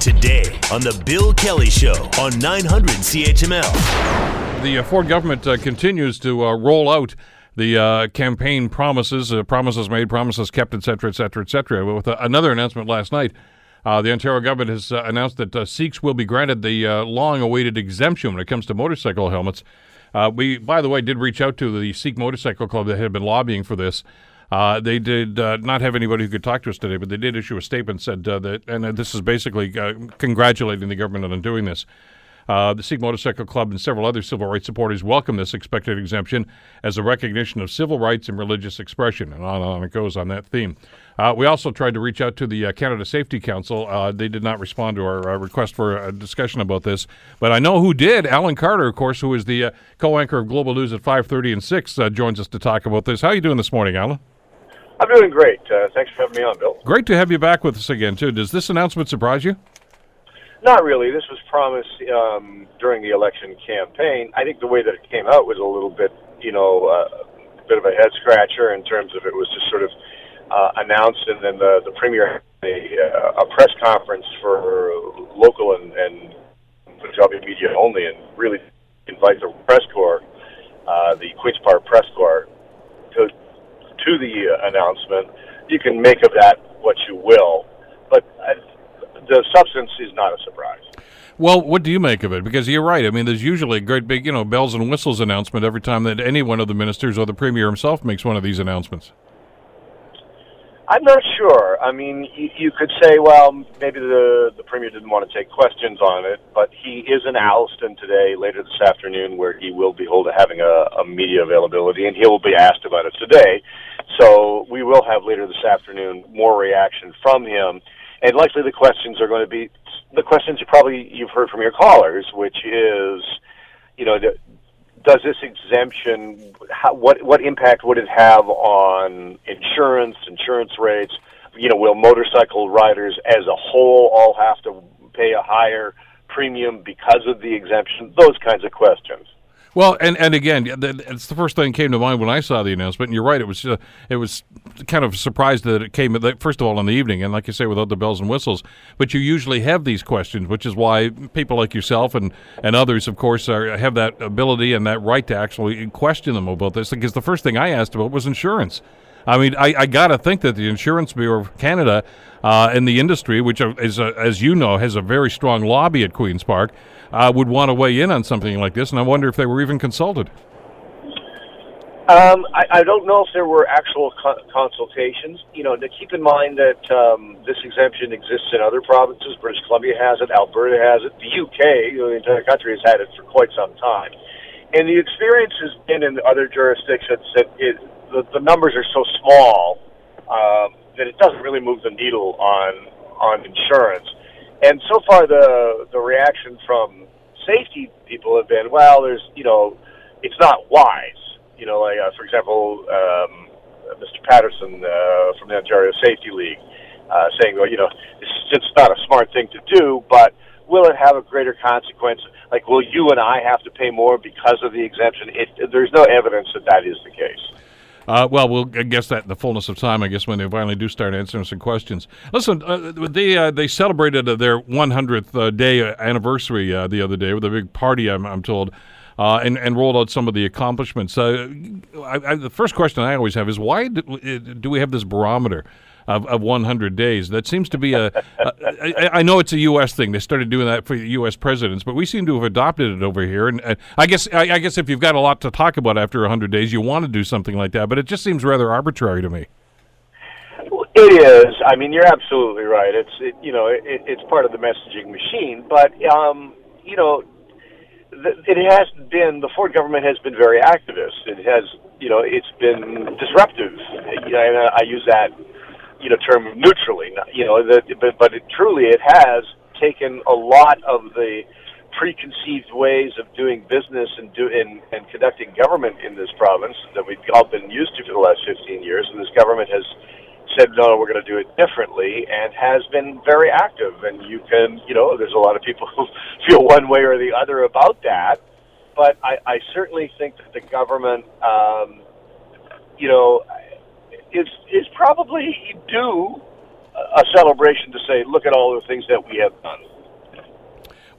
Today on The Bill Kelly Show on 900 CHML. The uh, Ford government uh, continues to uh, roll out the uh, campaign promises, uh, promises made, promises kept, etc., etc., et cetera, et cetera. With uh, another announcement last night, the Ontario government has announced that Sikhs will be granted the long-awaited exemption when it comes to motorcycle helmets. we, by the way, did reach out to the Sikh Motorcycle Club that had been lobbying for this. Uh, they did uh, not have anybody who could talk to us today, but they did issue a statement said uh, that, and this is basically uh, congratulating the government on doing this. Uh, the Sikh Motorcycle Club and several other civil rights supporters welcome this expected exemption as a recognition of civil rights and religious expression, and on and on it goes on that theme. Uh, we also tried to reach out to the Canada Safety Council. they did not respond to our request for a discussion about this, but I know who did. Alan Carter, of course, who is the co-anchor of Global News at 5:30 and 6, joins us to talk about this. How are you doing this morning, Alan? I'm doing great. Uh, thanks for having me on, Bill. Great to have you back with us again, too. Does this announcement surprise you? Not really. This was promised um, during the election campaign. I think the way that it came out was a little bit, you know, uh, a bit of a head scratcher in terms of it was just sort of uh, announced, and then the the premier had a, uh, a press conference for local and, and Punjabi media only, and really invite the press corps, uh, the Queens Park Press Corps, to to the uh, announcement. You can make of that what you will, but uh, the substance is not a surprise. Well, what do you make of it? Because you're right. I mean, there's usually a great big, you know, bells and whistles announcement every time that any one of the ministers or the premier himself makes one of these announcements. I'm not sure. I mean, you, could say, well, maybe the the premier didn't want to take questions on it, but he is in Alliston today, later this afternoon, where he will be holding having a, a media availability, and he will be asked about it today. So we will have later this afternoon more reaction from him, and likely the questions are going to be the questions you probably you've heard from your callers, which is, you know, does this exemption how, what what impact would it have on insurance insurance rates you know will motorcycle riders as a whole all have to pay a higher premium because of the exemption those kinds of questions well, and, and again, it's the first thing that came to mind when I saw the announcement. And you're right; it was uh, it was kind of surprised that it came first of all in the evening, and like you say, without the bells and whistles. But you usually have these questions, which is why people like yourself and, and others, of course, are, have that ability and that right to actually question them about this. Because the first thing I asked about was insurance. I mean, I, I got to think that the Insurance Bureau of Canada uh, and the industry, which is, a, as you know, has a very strong lobby at Queen's Park, uh, would want to weigh in on something like this. And I wonder if they were even consulted. Um, I, I don't know if there were actual co- consultations. You know, to keep in mind that um, this exemption exists in other provinces. British Columbia has it. Alberta has it. The UK, the entire country has had it for quite some time. And the experience has been in other jurisdictions that it, the, the numbers are so small um, that it doesn't really move the needle on on insurance. And so far, the the reaction from safety people have been, well, there's you know, it's not wise. You know, like uh, for example, um, Mr. Patterson uh, from the Ontario Safety League uh, saying, well, you know, it's just not a smart thing to do, but will it have a greater consequence? Like, will you and I have to pay more because of the exemption? It, there's no evidence that that is the case. Uh, well, we'll I guess that in the fullness of time. I guess when they finally do start answering some questions. Listen, uh, they uh, they celebrated uh, their 100th uh, day anniversary uh, the other day with a big party. I'm, I'm told. and, and rolled out some of the accomplishments. I, I, the first question I always have is why do, do we have this barometer? Of, of 100 days. That seems to be a. I know it's a U.S. thing. They started doing that for U.S. presidents, but we seem to have adopted it over here. And uh, I guess I, I guess if you've got a lot to talk about after 100 days, you want to do something like that. But it just seems rather arbitrary to me. It is. I mean, you're absolutely right. It's it, you know it, it's part of the messaging machine, but um, you know it has been the Ford government has been very activist. It has you know it's been disruptive. You know, and I use that you know term neutrally. You know, that, but but it, truly it has taken a lot of the preconceived ways of doing business and do and, and conducting government in this province that we've all been used to for the last 15 years, and this government has said no, we're going to do it differently, and has been very active. And you can, you know, there's a lot of people who feel one way or the other about that, but I, I certainly think that the government, um, you know, is is probably due a celebration to say, look at all the things that we have done.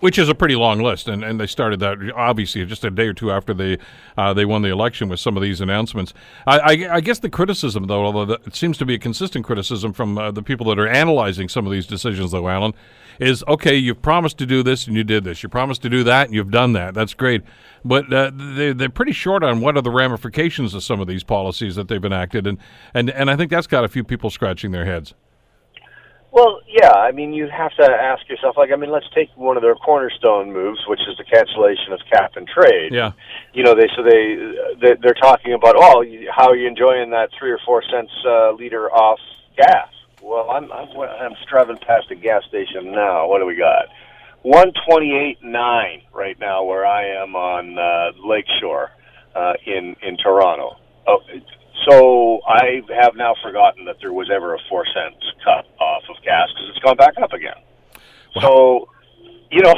Which is a pretty long list, and, and they started that obviously just a day or two after they uh, they won the election with some of these announcements. I, I, I guess the criticism, though, although it seems to be a consistent criticism from uh, the people that are analyzing some of these decisions, though, Alan, is okay. You've promised to do this, and you did this. You promised to do that, and you've done that. That's great, but uh, they, they're pretty short on what are the ramifications of some of these policies that they've enacted, and and and I think that's got a few people scratching their heads. Well, yeah. I mean, you have to ask yourself. Like, I mean, let's take one of their cornerstone moves, which is the cancellation of cap and trade. Yeah. You know, they so they, they they're talking about, oh, how are you enjoying that three or four cents uh, liter off gas? Well, I'm I'm, I'm driving past a gas station now. What do we got? One twenty eight nine right now, where I am on uh, Lakeshore uh, in in Toronto. Oh, so I have now forgotten that there was ever a four cents cut off of gas because it's gone back up again. Wow. So, you know,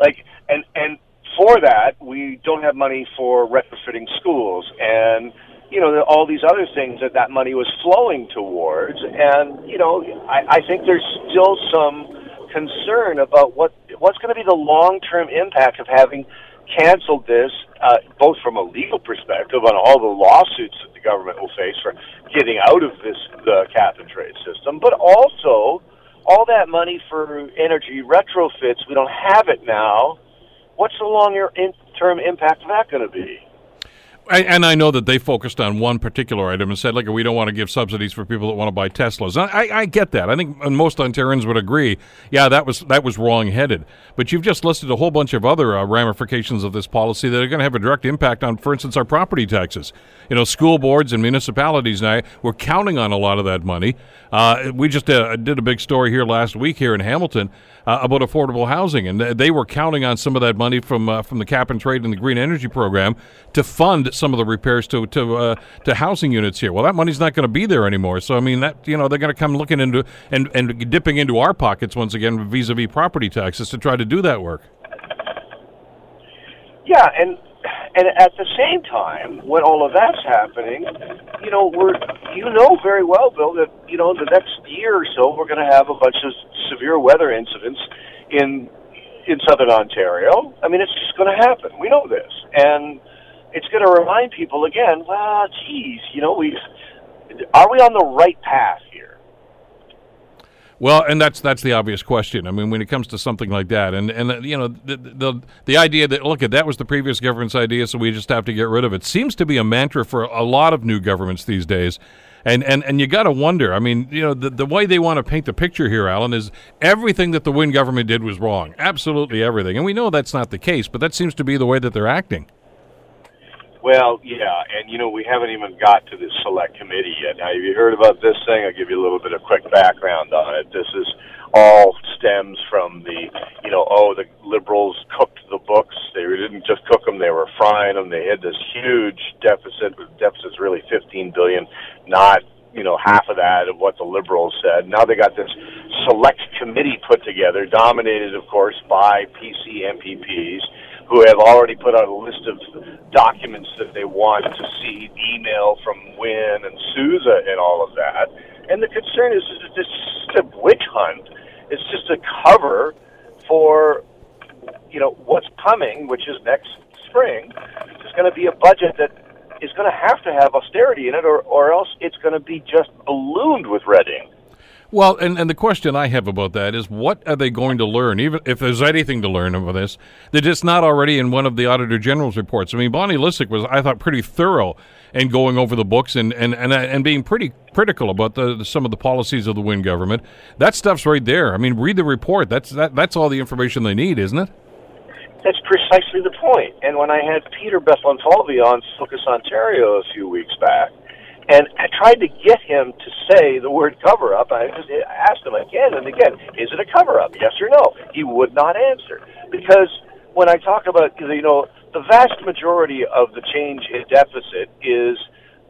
like, and and for that we don't have money for retrofitting schools and you know all these other things that that money was flowing towards. And you know, I, I think there's still some concern about what what's going to be the long term impact of having canceled this, uh, both from a legal perspective on all the lawsuits government will face for getting out of this the cap and trade system, but also all that money for energy retrofits. We don't have it now. What's the longer term impact of that going to be? And I know that they focused on one particular item and said, "Look, we don't want to give subsidies for people that want to buy Teslas." I, I, get that. I think most Ontarians would agree. Yeah, that was that was wrong-headed. But you've just listed a whole bunch of other uh, ramifications of this policy that are going to have a direct impact on, for instance, our property taxes. You know, school boards and municipalities now we're counting on a lot of that money. Uh, we just uh, did a big story here last week here in Hamilton uh, about affordable housing, and they were counting on some of that money from uh, from the cap and trade and the green energy program to fund some of the repairs to to uh, to housing units here. Well, that money's not going to be there anymore. So I mean, that you know they're going to come looking into and and dipping into our pockets once again vis-a-vis property taxes to try to do that work. Yeah, and and at the same time, when all of that's happening, you know, we're you know very well, Bill, that you know the next year or so we're going to have a bunch of severe weather incidents in in southern Ontario. I mean, it's just going to happen. We know this, and it's going to remind people again. Well, geez, you know, we are we on the right path here? Well, and that's that's the obvious question. I mean, when it comes to something like that, and and uh, you know, the, the the idea that look at that was the previous government's idea, so we just have to get rid of it seems to be a mantra for a lot of new governments these days. And and and you got to wonder. I mean, you know, the the way they want to paint the picture here, Alan, is everything that the Wynne government did was wrong. Absolutely everything. And we know that's not the case, but that seems to be the way that they're acting. Well, yeah, and you know we haven't even got to the select committee yet. Now, have you heard about this thing? I'll give you a little bit of quick background on it. This is all stems from the, you know, oh, the liberals cooked the books. They didn't just cook them; they were frying them. They had this huge deficit. The deficit's really 15 billion, not you know half of that of what the liberals said. Now they got this select committee put together, dominated, of course, by PC MPPs who have already put out a list of documents that they want to see, email from Wynne and Sousa and all of that. And the concern is that this is a witch hunt. It's just a cover for, you know, what's coming, which is next spring. It's going to be a budget that is going to have to have austerity in it, or, or else it's going to be just ballooned with red ink. Well, and, and the question I have about that is what are they going to learn, even if there's anything to learn about this, that it's not already in one of the Auditor General's reports? I mean, Bonnie Lysyk was, I thought, pretty thorough in going over the books and, and, and, and being pretty critical about the, the, some of the policies of the Wynne government. That stuff's right there. I mean, read the report. That's, that, that's all the information they need, isn't it? That's precisely the point. And when I had Peter Bethlenfalvy on Focus Ontario a few weeks back, and I tried to get him to say the word cover up. I asked him again and again, is it a cover up? Yes or no? He would not answer. Because when I talk about, you know, the vast majority of the change in deficit is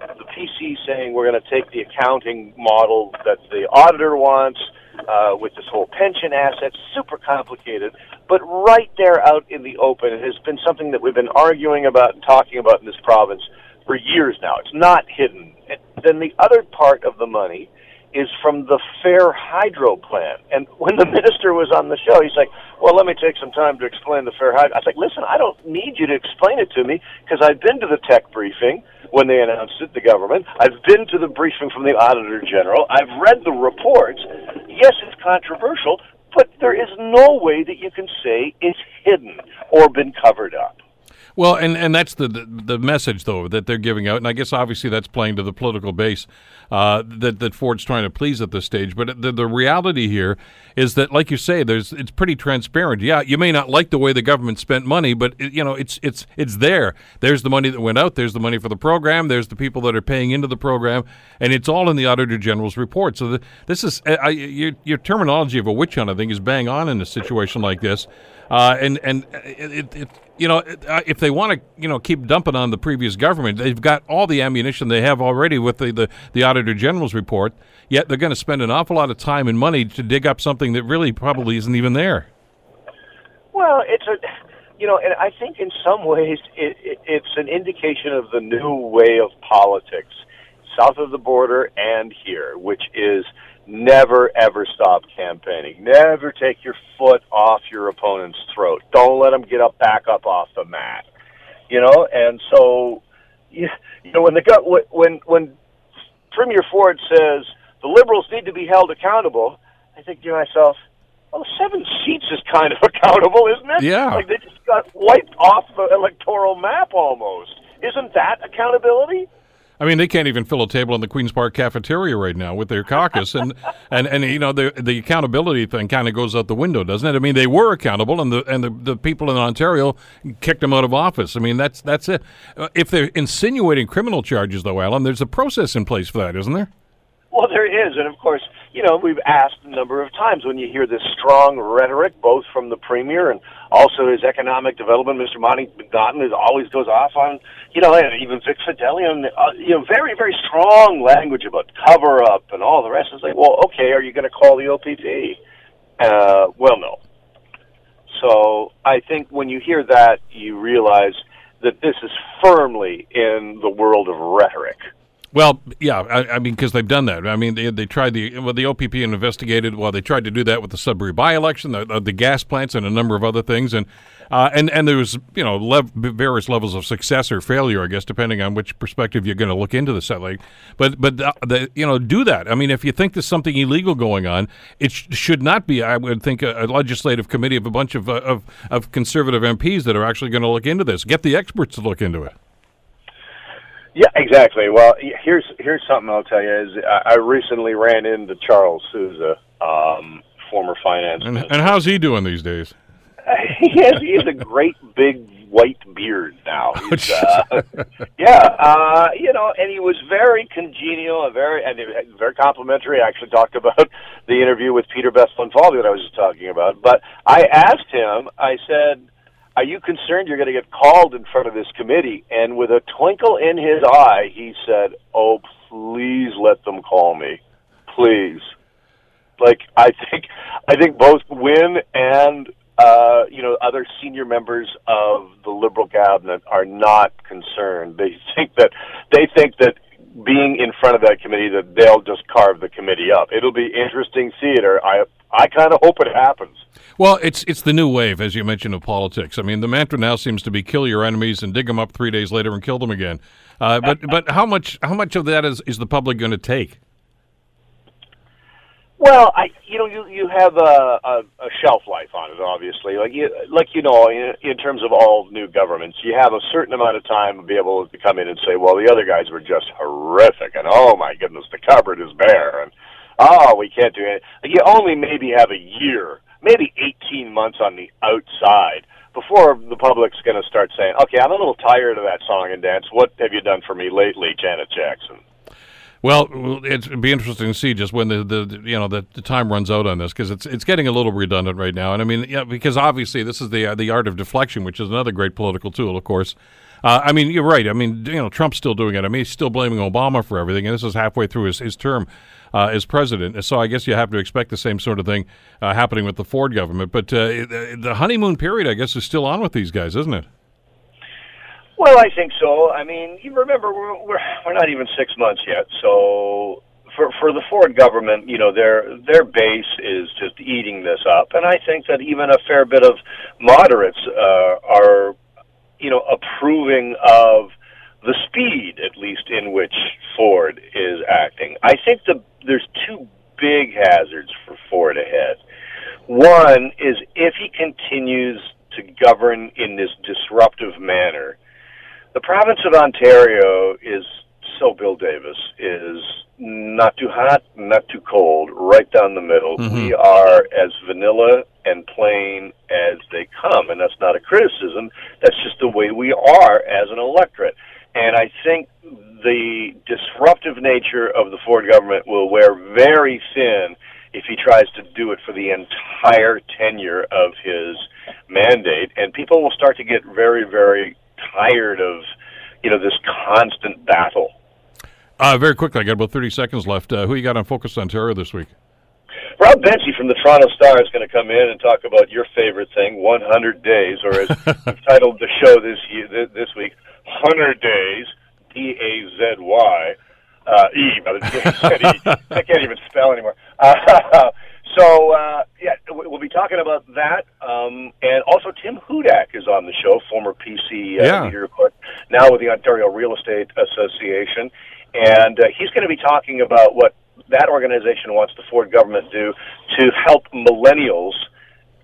the PC saying we're going to take the accounting model that the auditor wants uh, with this whole pension asset, super complicated, but right there out in the open, it has been something that we've been arguing about and talking about in this province for years now. It's not hidden. And then the other part of the money is from the Fair Hydro plant. And when the minister was on the show, he's like, "Well, let me take some time to explain the Fair Hydro." I was like, "Listen, I don't need you to explain it to me because I've been to the tech briefing when they announced it, the government. I've been to the briefing from the Auditor General. I've read the reports. Yes, it's controversial, but there is no way that you can say it's hidden or been covered up." Well, and, and that's the, the, the message though that they're giving out, and I guess obviously that's playing to the political base uh, that that Ford's trying to please at this stage. But the, the reality here is that, like you say, there's it's pretty transparent. Yeah, you may not like the way the government spent money, but it, you know it's it's it's there. There's the money that went out. There's the money for the program. There's the people that are paying into the program, and it's all in the Auditor General's report. So the, this is I, your your terminology of a witch hunt. I think is bang on in a situation like this. Uh, and and it, it, you know, uh, if they want to, you know, keep dumping on the previous government, they've got all the ammunition they have already with the, the, the Auditor General's report. Yet they're going to spend an awful lot of time and money to dig up something that really probably isn't even there. Well, it's a, you know, and I think in some ways it, it, it's an indication of the new way of politics, south of the border and here, which is never ever stop campaigning. Never take your foot off your opponent's throat. Don't let them get up back up off the mat. You know, and so you, you know when the when when Premier Ford says the liberals need to be held accountable, I think to myself, well, seven seats is kind of accountable, isn't it? Yeah. Like they just got wiped off the electoral map almost. Isn't that accountability? I mean, they can't even fill a table in the Queens Park cafeteria right now with their caucus, and and and you know the the accountability thing kind of goes out the window, doesn't it? I mean, they were accountable, and the and the, the people in Ontario kicked them out of office. I mean, that's that's it. Uh, if they're insinuating criminal charges, though, Alan, there's a process in place for that, isn't there? Well, there is, and of course, you know, we've asked a number of times when you hear this strong rhetoric, both from the premier and also his economic development, Mr. Monte McNaughton, who always goes off on, you know, even Vic Fidelian, uh, you know, very, very strong language about cover up and all the rest. It's like, well, okay, are you going to call the OPP? Uh, well, no. So I think when you hear that, you realize that this is firmly in the world of rhetoric. Well, yeah, I, I mean, because they've done that. I mean, they, they tried the well, the OPP and investigated. Well, they tried to do that with the Sudbury by-election, the, the gas plants, and a number of other things, and uh, and and there was you know lev- various levels of success or failure, I guess, depending on which perspective you're going to look into the satellite. But but uh, the, you know, do that. I mean, if you think there's something illegal going on, it sh- should not be. I would think a, a legislative committee of a bunch of uh, of, of conservative MPs that are actually going to look into this. Get the experts to look into it. Yeah, exactly. Well, here's here's something I'll tell you. Is I recently ran into Charles Sousa, um, former finance. And, and how's he doing these days? he has he has a great big white beard now. He's, uh, yeah, uh, you know, and he was very congenial and very and very complimentary. I actually talked about the interview with Peter Bethlenfalvy that I was just talking about. But I asked him. I said are you concerned you're going to get called in front of this committee? And with a twinkle in his eye, he said, Oh, please let them call me. Please. Like, I think, I think both Wynne and, uh, you know, other senior members of the Liberal cabinet are not concerned. They think that, they think that being in front of that committee that they'll just carve the committee up. It'll be interesting theater. I I kind of hope it happens. Well, it's it's the new wave, as you mentioned, of politics. I mean, the mantra now seems to be kill your enemies and dig them up three days later and kill them again. Uh, but but how much how much of that is, is the public going to take? Well, I you know you you have a, a, a shelf life on it, obviously. Like you like you know in, in terms of all new governments, you have a certain amount of time to be able to come in and say, well, the other guys were just horrific, and oh my goodness, the cupboard is bare, and oh, we can't do it. You only maybe have a year, maybe eighteen months on the outside before the public's going to start saying, okay, I'm a little tired of that song and dance. What have you done for me lately, Janet Jackson? Well, it'd be interesting to see just when the, the you know the, the time runs out on this because it's it's getting a little redundant right now, and I mean yeah because obviously this is the uh, the art of deflection, which is another great political tool, of course. Uh, I mean, you're right. I mean, you know, Trump's still doing it. I mean, he's still blaming Obama for everything, and this is halfway through his, his term uh, as president. So I guess you have to expect the same sort of thing uh, happening with the Ford government. But uh, the honeymoon period, I guess, is still on with these guys, isn't it? Well, I think so. I mean, you remember we're we're, we're not even six months yet, so for for the Ford government, you know, their their base is just eating this up, and I think that even a fair bit of moderates uh, are, you know, approving of the speed, at least in which Ford is acting. I think the there's two big hazards for Ford ahead. One is if he continues to govern in this disruptive manner. The province of Ontario is so Bill Davis is not too hot, not too cold, right down the middle. Mm-hmm. We are as vanilla and plain as they come, and that's not a criticism. That's just the way we are as an electorate. And I think the disruptive nature of the Ford government will wear very thin if he tries to do it for the entire tenure of his mandate, and people will start to get very, very tired of, you know, this constant battle. Uh, very quickly, I got about 30 seconds left. Uh, who you got on Focus Ontario this week? Rob Benzie from the Toronto Star is going to come in and talk about your favorite thing, 100 Days, or as we've titled the show this year, this week, 100 Days, D A Z Y. Uh, e, but I can't even spell anymore. Uh, so uh, yeah, we'll be talking about that, um, and also Tim Hudak is on the show, former PC uh, Yeah. leader, now with the Ontario Real Estate Association, and uh, he's going to be talking about what that organization wants the Ford government to do to help millennials.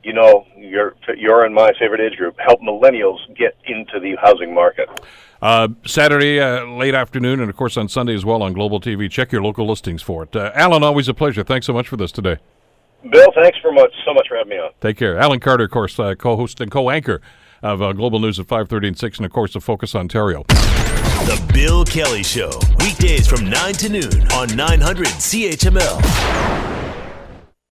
You know, you're you're in my favorite age group help millennials get into the housing market. Uh, Saturday, uh, late afternoon, and of course on Sunday as well on Global TV. Check your local listings for it. Uh, Alan, always a pleasure. Thanks so much for this today. Bill, thanks for much so much for having me on. Take care. Alan Carter, of course, uh, co-host and co-anchor of uh, Global News at 5:30 and 6, and of course, the Focus Ontario. The Bill Kelly Show, weekdays from 9 to noon on 900 CHML.